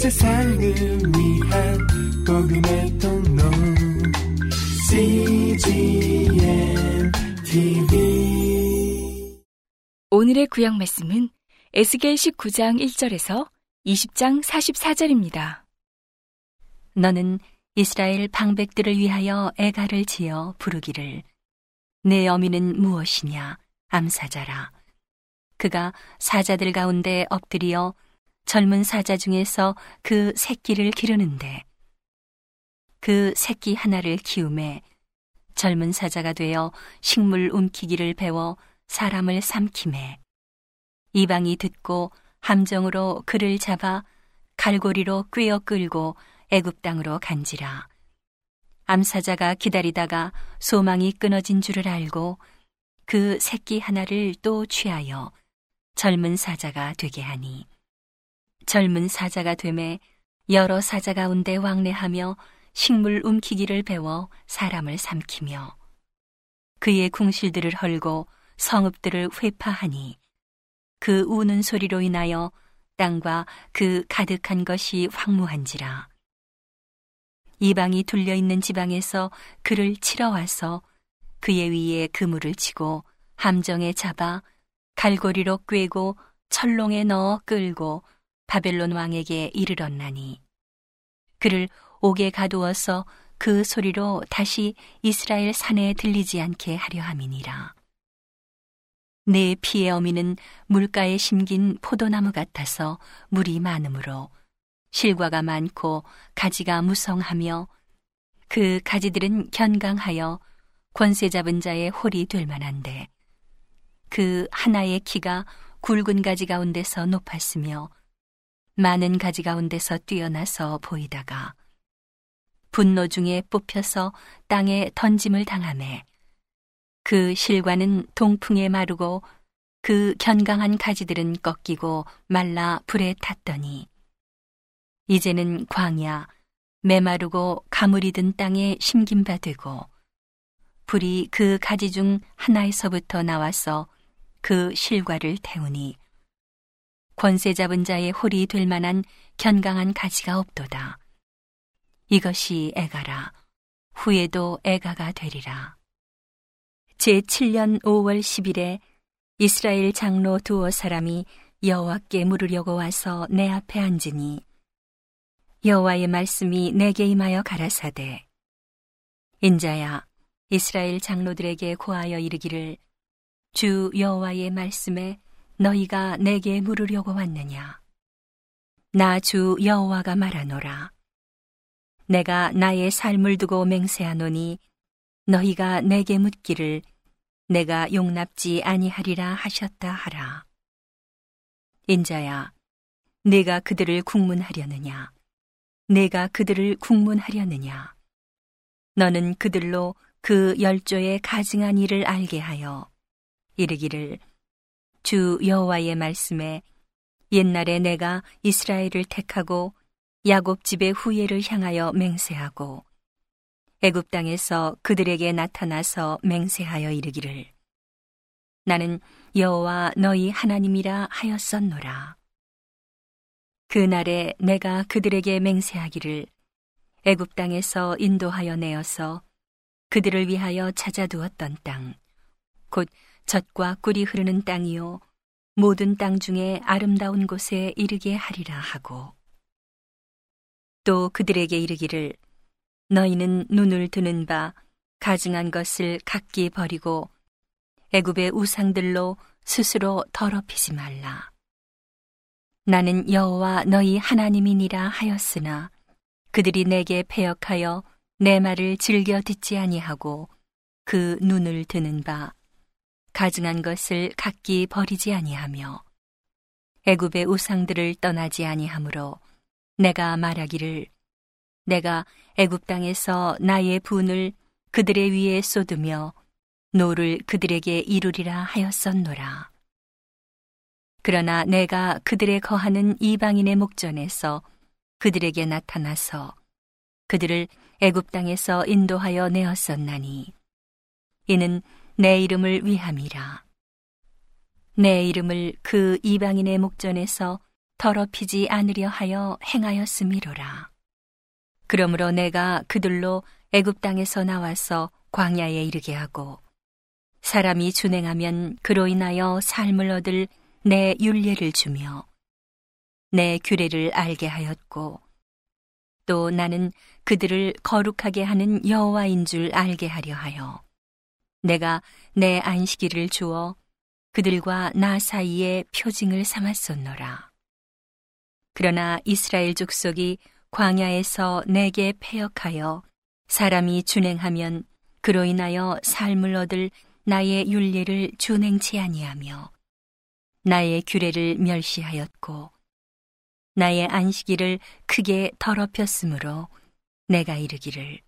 세상을 위한 복음의 통로. CGM TV 오늘의 구약 말씀은 에스겔 19장 1절에서 20장 44절입니다. 너는 이스라엘 방백들을 위하여 애가를 지어 부르기를. 내 어미는 무엇이냐? 암사자라. 그가 사자들 가운데 엎드리어 젊은 사자 중에서 그 새끼를 기르는데 그 새끼 하나를 키움에 젊은 사자가 되어 식물 움키기를 배워 사람을 삼킴에 이방이 듣고 함정으로 그를 잡아 갈고리로 꿰어 끌고 애굽 땅으로 간지라. 암사자가 기다리다가 소망이 끊어진 줄을 알고 그 새끼 하나를 또 취하여 젊은 사자가 되게 하니 젊은 사자가 되매 여러 사자 가운데 왕래하며 식물 움키기를 배워 사람을 삼키며 그의 궁실들을 헐고 성읍들을 회파하니 그 우는 소리로 인하여 땅과 그 가득한 것이 황무한지라. 이방이 둘려 있는 지방에서 그를 치러 와서 그의 위에 그물을 치고 함정에 잡아 갈고리로 꿰고 철롱에 넣어 끌고 바벨론 왕에게 이르렀나니 그를 옥에 가두어서 그 소리로 다시 이스라엘 산에 들리지 않게 하려 함이니라. 내 피의 어미는 물가에 심긴 포도나무 같아서 물이 많으므로 실과가 많고 가지가 무성하며 그 가지들은 견강하여 권세 잡은 자의 홀이 될 만한데 그 하나의 키가 굵은 가지 가운데서 높았으며 많은 가지 가운데서 뛰어나서 보이다가 분노 중에 뽑혀서 땅에 던짐을 당함에 그 실과는 동풍에 마르고 그 견강한 가지들은 꺾이고 말라 불에 탔더니 이제는 광야 메마르고 가물이 든 땅에 심긴 바 되고 불이 그 가지 중 하나에서부터 나와서 그 실과를 태우니 권세 잡은 자의 홀이 될 만한 견강한 가지가 없도다. 이것이 애가라. 후에도 애가가 되리라. 제7년 5월 10일에 이스라엘 장로 두어 사람이 여호와께 물으려고 와서 내 앞에 앉으니 여호와의 말씀이 내게 임하여 가라사대 인자야 이스라엘 장로들에게 고하여 이르기를 주 여호와의 말씀에 너희가 내게 물으려고 왔느냐 나 주 여호와가 말하노라 내가 나의 삶을 두고 맹세하노니 너희가 내게 묻기를 내가 용납지 아니하리라 하셨다 하라. 인자야, 내가 그들을 국문하려느냐? 내가 그들을 국문하려느냐? 너는 그들로 그 열조의 가증한 일을 알게 하여 이르기를 주 여호와의 말씀에 옛날에 내가 이스라엘을 택하고 야곱 집의 후예를 향하여 맹세하고 애굽 땅에서 그들에게 나타나서 맹세하여 이르기를. 나는 여호와 너희 하나님이라 하였었노라. 그 날에 내가 그들에게 맹세하기를 애굽 땅에서 인도하여 내어서 그들을 위하여 찾아두었던 땅곧 젖과 꿀이 흐르는 땅이요 모든 땅 중에 아름다운 곳에 이르게 하리라 하고 또 그들에게 이르기를 너희는 눈을 드는 바 가증한 것을 각기 버리고 애굽의 우상들로 스스로 더럽히지 말라. 나는 여호와 너희 하나님이니라 하였으나 그들이 내게 패역하여 내 말을 즐겨 듣지 아니하고 그 눈을 드는 바 가증한 것을 각기 버리지 아니하며 애굽의 우상들을 떠나지 아니하므로 내가 말하기를 내가 애굽 땅에서 나의 분을 그들의 위에 쏟으며 노를 그들에게 이루리라 하였었노라. 그러나 내가 그들의 거하는 이방인의 목전에서 그들에게 나타나서 그들을 애굽 땅에서 인도하여 내었었나니 이는 내 이름을 위함이라. 내 이름을 그 이방인의 목전에서 더럽히지 않으려 하여 행하였음이로라. 그러므로 내가 그들로 애굽 땅에서 나와서 광야에 이르게 하고 사람이 준행하면 그로 인하여 삶을 얻을 내 윤례를 주며 내 규례를 알게 하였고 또 나는 그들을 거룩하게 하는 여호와인 줄 알게 하려 하여 내가 내 안식일을 주어 그들과 나 사이에 표징을 삼았었노라. 그러나 이스라엘 족속이 광야에서 내게 패역하여 사람이 준행하면 그로 인하여 삶을 얻을 나의 윤례를 준행치 아니하며 나의 규례를 멸시하였고 나의 안식일을 크게 더럽혔으므로 내가 이르기를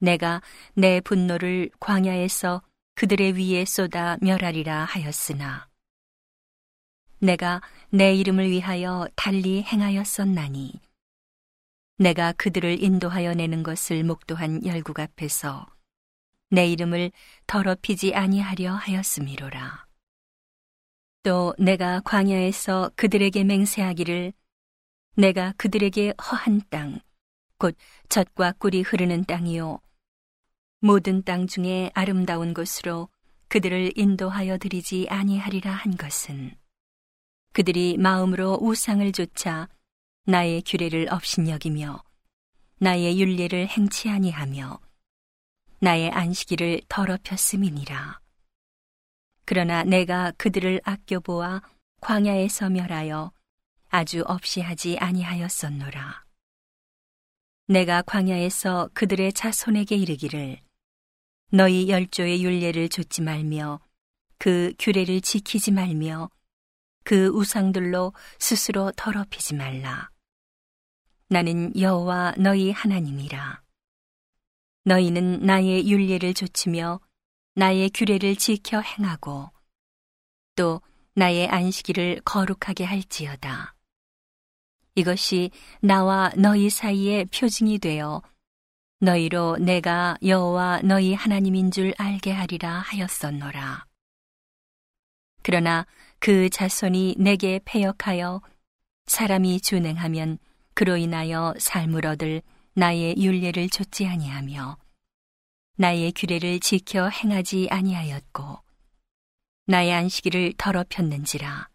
내가 내 분노를 광야에서 그들의 위에 쏟아 멸하리라 하였으나 내가 내 이름을 위하여 달리 행하였었나니 내가 그들을 인도하여 내는 것을 목도한 열국 앞에서 내 이름을 더럽히지 아니하려 하였음이로라. 또 내가 광야에서 그들에게 맹세하기를 내가 그들에게 허한 땅, 곧 젖과 꿀이 흐르는 땅이요. 모든 땅 중에 아름다운 곳으로 그들을 인도하여 드리지 아니하리라 한 것은 그들이 마음으로 우상을 좇아 나의 규례를 업신여기며 나의 윤례를 행치 아니하며 나의 안식일을 더럽혔음이니라. 그러나 내가 그들을 아껴보아 광야에서 멸하여 아주 없이 하지 아니하였었노라. 내가 광야에서 그들의 자손에게 이르기를 너희 열조의 윤례를 좇지 말며 그 규례를 지키지 말며 그 우상들로 스스로 더럽히지 말라. 나는 여호와 너희 하나님이라. 너희는 나의 윤례를 좇으며 나의 규례를 지켜 행하고 또 나의 안식일을 거룩하게 할지어다. 이것이 나와 너희 사이의 표징이 되어 너희로 내가 여호와 너희 하나님인 줄 알게 하리라 하였었노라. 그러나 그 자손이 내게 패역하여 사람이 준행하면 그로 인하여 삶을 얻을 나의 율례를 좇지 아니하며 나의 규례를 지켜 행하지 아니하였고 나의 안식일을 더럽혔는지라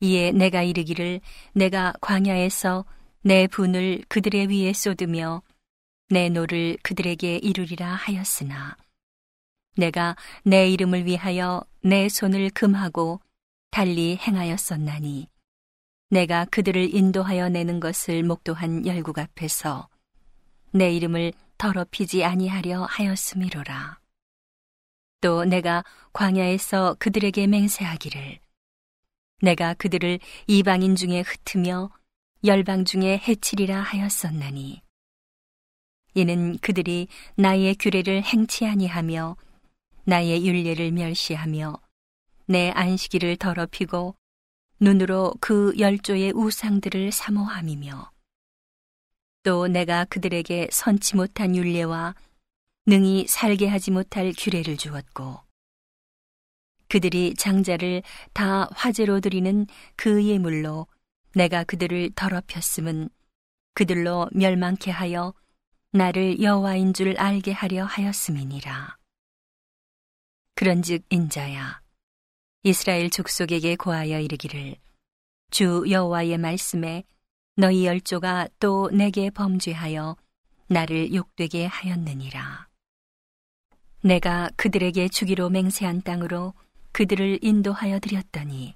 이에 내가 이르기를 내가 광야에서 내 분을 그들의 위에 쏟으며 내 노를 그들에게 이루리라 하였으나 내가 내 이름을 위하여 내 손을 금하고 달리 행하였었나니 내가 그들을 인도하여 내는 것을 목도한 열국 앞에서 내 이름을 더럽히지 아니하려 하였음이로라. 또 내가 광야에서 그들에게 맹세하기를 내가 그들을 이방인 중에 흩으며 열방 중에 해치리라 하였었나니 이는 그들이 나의 규례를 행치 아니하며 나의 윤례를 멸시하며 내 안식일을 더럽히고 눈으로 그 열조의 우상들을 사모함이며 또 내가 그들에게 선치 못한 윤례와 능히 살게 하지 못할 규례를 주었고 그들이 장자를 다 화제로 드리는 그 예물로 내가 그들을 더럽혔음은 그들로 멸망케 하여 나를 여호와인 줄 알게 하려 하였음이니라. 그런즉 인자야 이스라엘 족속에게 고하여 이르기를 주 여호와의 말씀에 너희 열조가 또 내게 범죄하여 나를 욕되게 하였느니라. 내가 그들에게 주기로 맹세한 땅으로 그들을 인도하여 드렸더니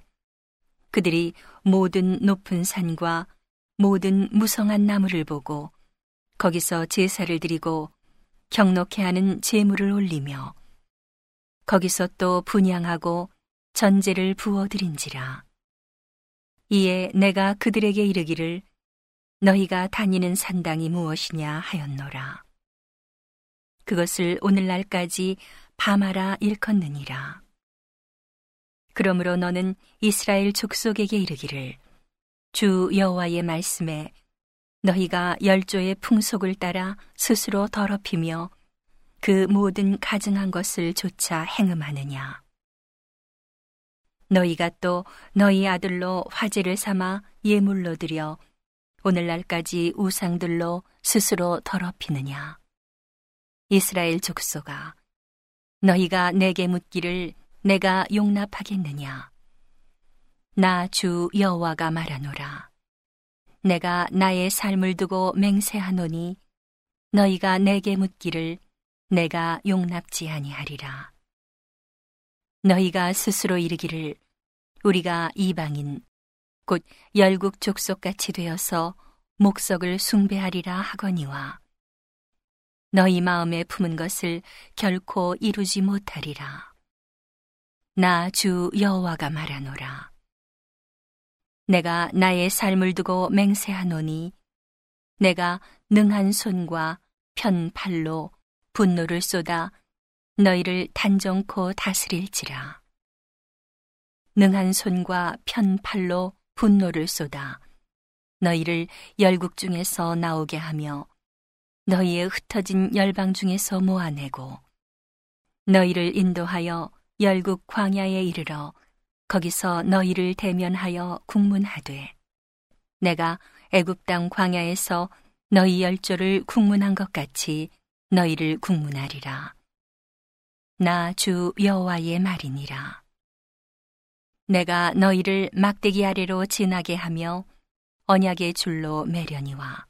그들이 모든 높은 산과 모든 무성한 나무를 보고 거기서 제사를 드리고 경록해 하는 제물을 올리며 거기서 또 분양하고 전제를 부어 드린지라. 이에 내가 그들에게 이르기를 너희가 다니는 산당이 무엇이냐 하였노라. 그것을 오늘날까지 밤하라 일컫느니라. 그러므로 너는 이스라엘 족속에게 이르기를 주 여호와의 말씀에 너희가 열조의 풍속을 따라 스스로 더럽히며 그 모든 가증한 것을 조차 행음하느냐. 너희가 또 너희 아들로 화제를 삼아 예물로 드려 오늘날까지 우상들로 스스로 더럽히느냐. 이스라엘 족속아, 너희가 내게 묻기를 내가 용납하겠느냐. 나 주 여호와가 말하노라. 내가 나의 삶을 두고 맹세하노니 너희가 내게 묻기를 내가 용납지 아니하리라. 너희가 스스로 이르기를 우리가 이방인 곧 열국 족속같이 되어서 목석을 숭배하리라 하거니와 너희 마음에 품은 것을 결코 이루지 못하리라. 나 주 여호와가 말하노라. 내가 나의 삶을 두고 맹세하노니 내가 능한 손과 편 팔로 분노를 쏟아 너희를 단정코 다스릴지라. 능한 손과 편 팔로 분노를 쏟아 너희를 열국 중에서 나오게 하며 너희의 흩어진 열방 중에서 모아내고 너희를 인도하여 열국 광야에 이르러 거기서 너희를 대면하여 국문하되 내가 애굽 땅 광야에서 너희 열조를 국문한 것 같이 너희를 국문하리라 나 주 여호와의 말이니라 내가 너희를 막대기 아래로 지나게 하며 언약의 줄로 매려니와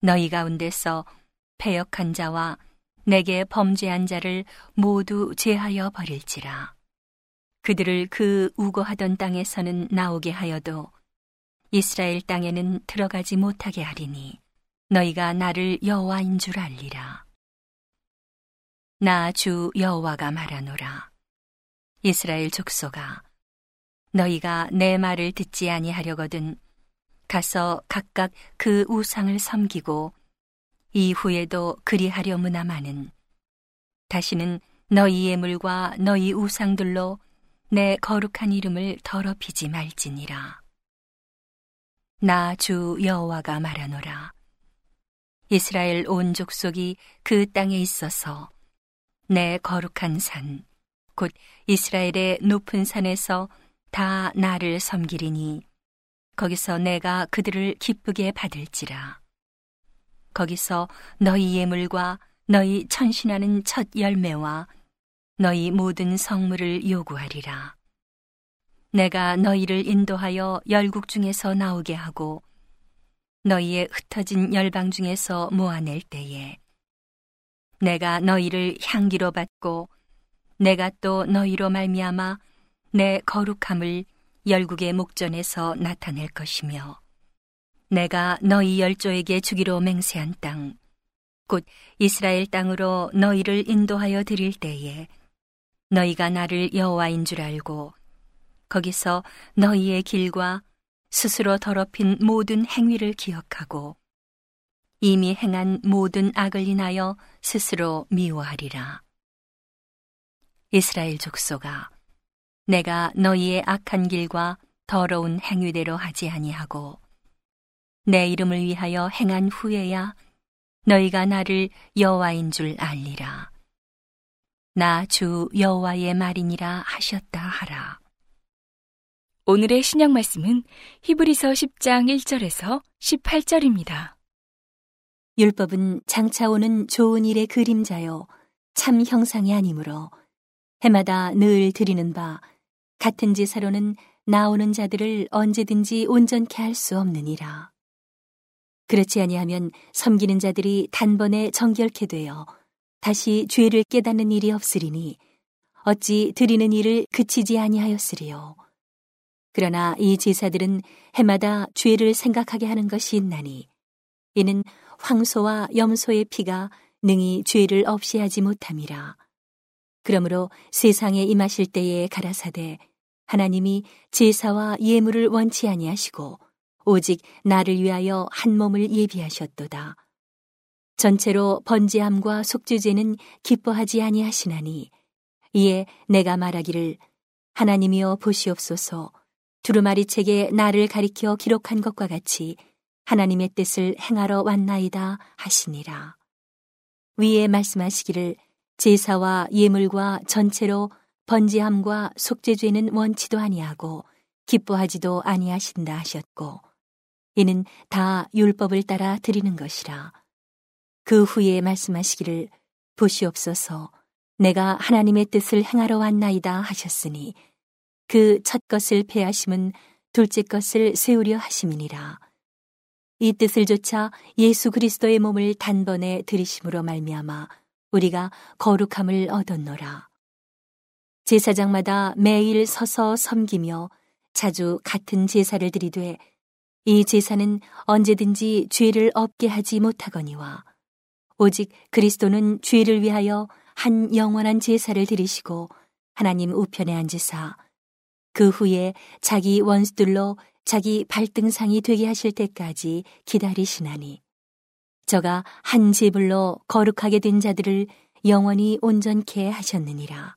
너희 가운데서 패역한 자와 내게 범죄한 자를 모두 제하여 버릴지라. 그들을 그 우고하던 땅에서는 나오게 하여도 이스라엘 땅에는 들어가지 못하게 하리니 너희가 나를 여호와인 줄 알리라. 나 주 여호와가 말하노라. 이스라엘 족속아, 너희가 내 말을 듣지 아니하려거든 가서 각각 그 우상을 섬기고 이후에도 그리하려무나마는 다시는 너희 예물과 너희 우상들로 내 거룩한 이름을 더럽히지 말지니라. 나 주 여호와가 말하노라. 이스라엘 온 족속이 그 땅에 있어서 내 거룩한 산, 곧 이스라엘의 높은 산에서 다 나를 섬기리니 거기서 내가 그들을 기쁘게 받을지라. 거기서 너희 예물과 너희 천신하는 첫 열매와 너희 모든 성물을 요구하리라. 내가 너희를 인도하여 열국 중에서 나오게 하고 너희의 흩어진 열방 중에서 모아낼 때에 내가 너희를 향기로 받고 내가 또 너희로 말미암아 내 거룩함을 열국의 목전에서 나타낼 것이며 내가 너희 열조에게 주기로 맹세한 땅, 곧 이스라엘 땅으로 너희를 인도하여 드릴 때에 너희가 나를 여호와인 줄 알고 거기서 너희의 길과 스스로 더럽힌 모든 행위를 기억하고 이미 행한 모든 악을 인하여 스스로 미워하리라. 이스라엘 족속아, 내가 너희의 악한 길과 더러운 행위대로 하지 아니하고 내 이름을 위하여 행한 후에야 너희가 나를 여호와인 줄 알리라. 나 주 여호와의 말이니라 하셨다 하라. 오늘의 신약 말씀은 히브리서 10장 1절에서 18절입니다. 율법은 장차 오는 좋은 일의 그림자요 참 형상이 아니므로 해마다 늘 드리는 바 같은 제사로는 나오는 자들을 언제든지 온전케 할 수 없느니라. 그렇지 아니하면 섬기는 자들이 단번에 정결케 되어 다시 죄를 깨닫는 일이 없으리니 어찌 드리는 일을 그치지 아니하였으리요. 그러나 이 제사들은 해마다 죄를 생각하게 하는 것이 있나니 이는 황소와 염소의 피가 능히 죄를 없이 하지 못함이라. 그러므로 세상에 임하실 때에 가라사대 하나님이 제사와 예물을 원치 아니하시고 오직 나를 위하여 한 몸을 예비하셨도다. 전체로 번제함과 속죄제는 기뻐하지 아니하시나니 이에 내가 말하기를 하나님이여 보시옵소서 두루마리 책에 나를 가리켜 기록한 것과 같이 하나님의 뜻을 행하러 왔나이다 하시니라. 위에 말씀하시기를 제사와 예물과 전체로 번지함과 속죄죄는 원치도 아니하고 기뻐하지도 아니하신다 하셨고 이는 다 율법을 따라 드리는 것이라 그 후에 말씀하시기를 보시옵소서 내가 하나님의 뜻을 행하러 왔나이다 하셨으니 그 첫 것을 패하심은 둘째 것을 세우려 하심이니라 이 뜻을 조차 예수 그리스도의 몸을 단번에 들이심으로 말미암아 우리가 거룩함을 얻었노라. 제사장마다 매일 서서 섬기며 자주 같은 제사를 드리되 이 제사는 언제든지 죄를 없게 하지 못하거니와 오직 그리스도는 죄를 위하여 한 영원한 제사를 드리시고 하나님 우편에 앉으사 그 후에 자기 원수들로 자기 발등상이 되게 하실 때까지 기다리시나니 저가 한 제불로 거룩하게 된 자들을 영원히 온전케 하셨느니라.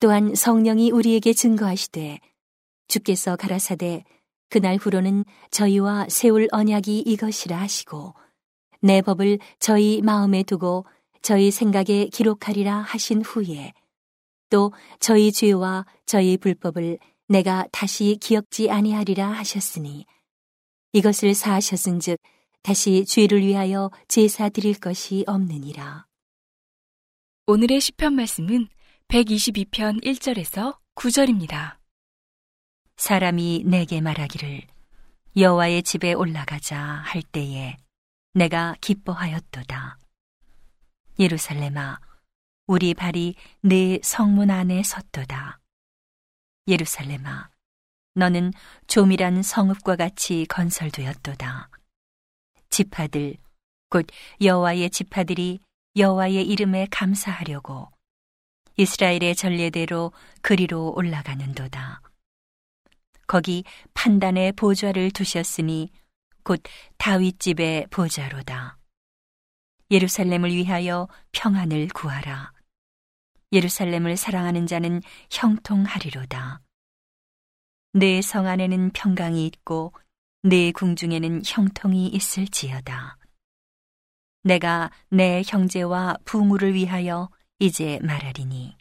또한 성령이 우리에게 증거하시되 주께서 가라사대 그날 후로는 저희와 세울 언약이 이것이라 하시고 내 법을 저희 마음에 두고 저희 생각에 기록하리라 하신 후에 또 저희 죄와 저희 불법을 내가 다시 기억지 아니하리라 하셨으니 이것을 사하셨은즉 다시 죄를 위하여 제사 드릴 것이 없느니라. 오늘의 시편 말씀은 122편 1절에서 9절입니다. 사람이 내게 말하기를 여호와의 집에 올라가자 할 때에 내가 기뻐하였도다. 예루살렘아, 우리 발이 내 성문 안에 섰도다. 예루살렘아, 너는 조밀한 성읍과 같이 건설되었도다. 지파들, 곧 여호와의 지파들이 여호와의 이름에 감사하려고 이스라엘의 전례대로 그리로 올라가는도다. 거기 판단의 보좌를 두셨으니 곧 다윗 집의 보좌로다. 예루살렘을 위하여 평안을 구하라. 예루살렘을 사랑하는 자는 형통하리로다. 내 성 안에는 평강이 있고 내 궁중에는 형통이 있을지어다. 내가 내 형제와 부모를 위하여 이제 말하리니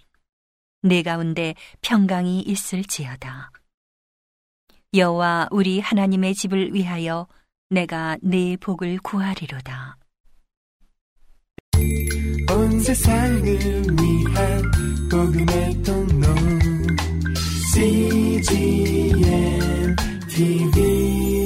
내 가운데 평강이 있을지어다. 여호와 우리 하나님의 집을 위하여 내가 내 복을 구하리로다. 온 세상을 위한 복음의 통로 CGM TV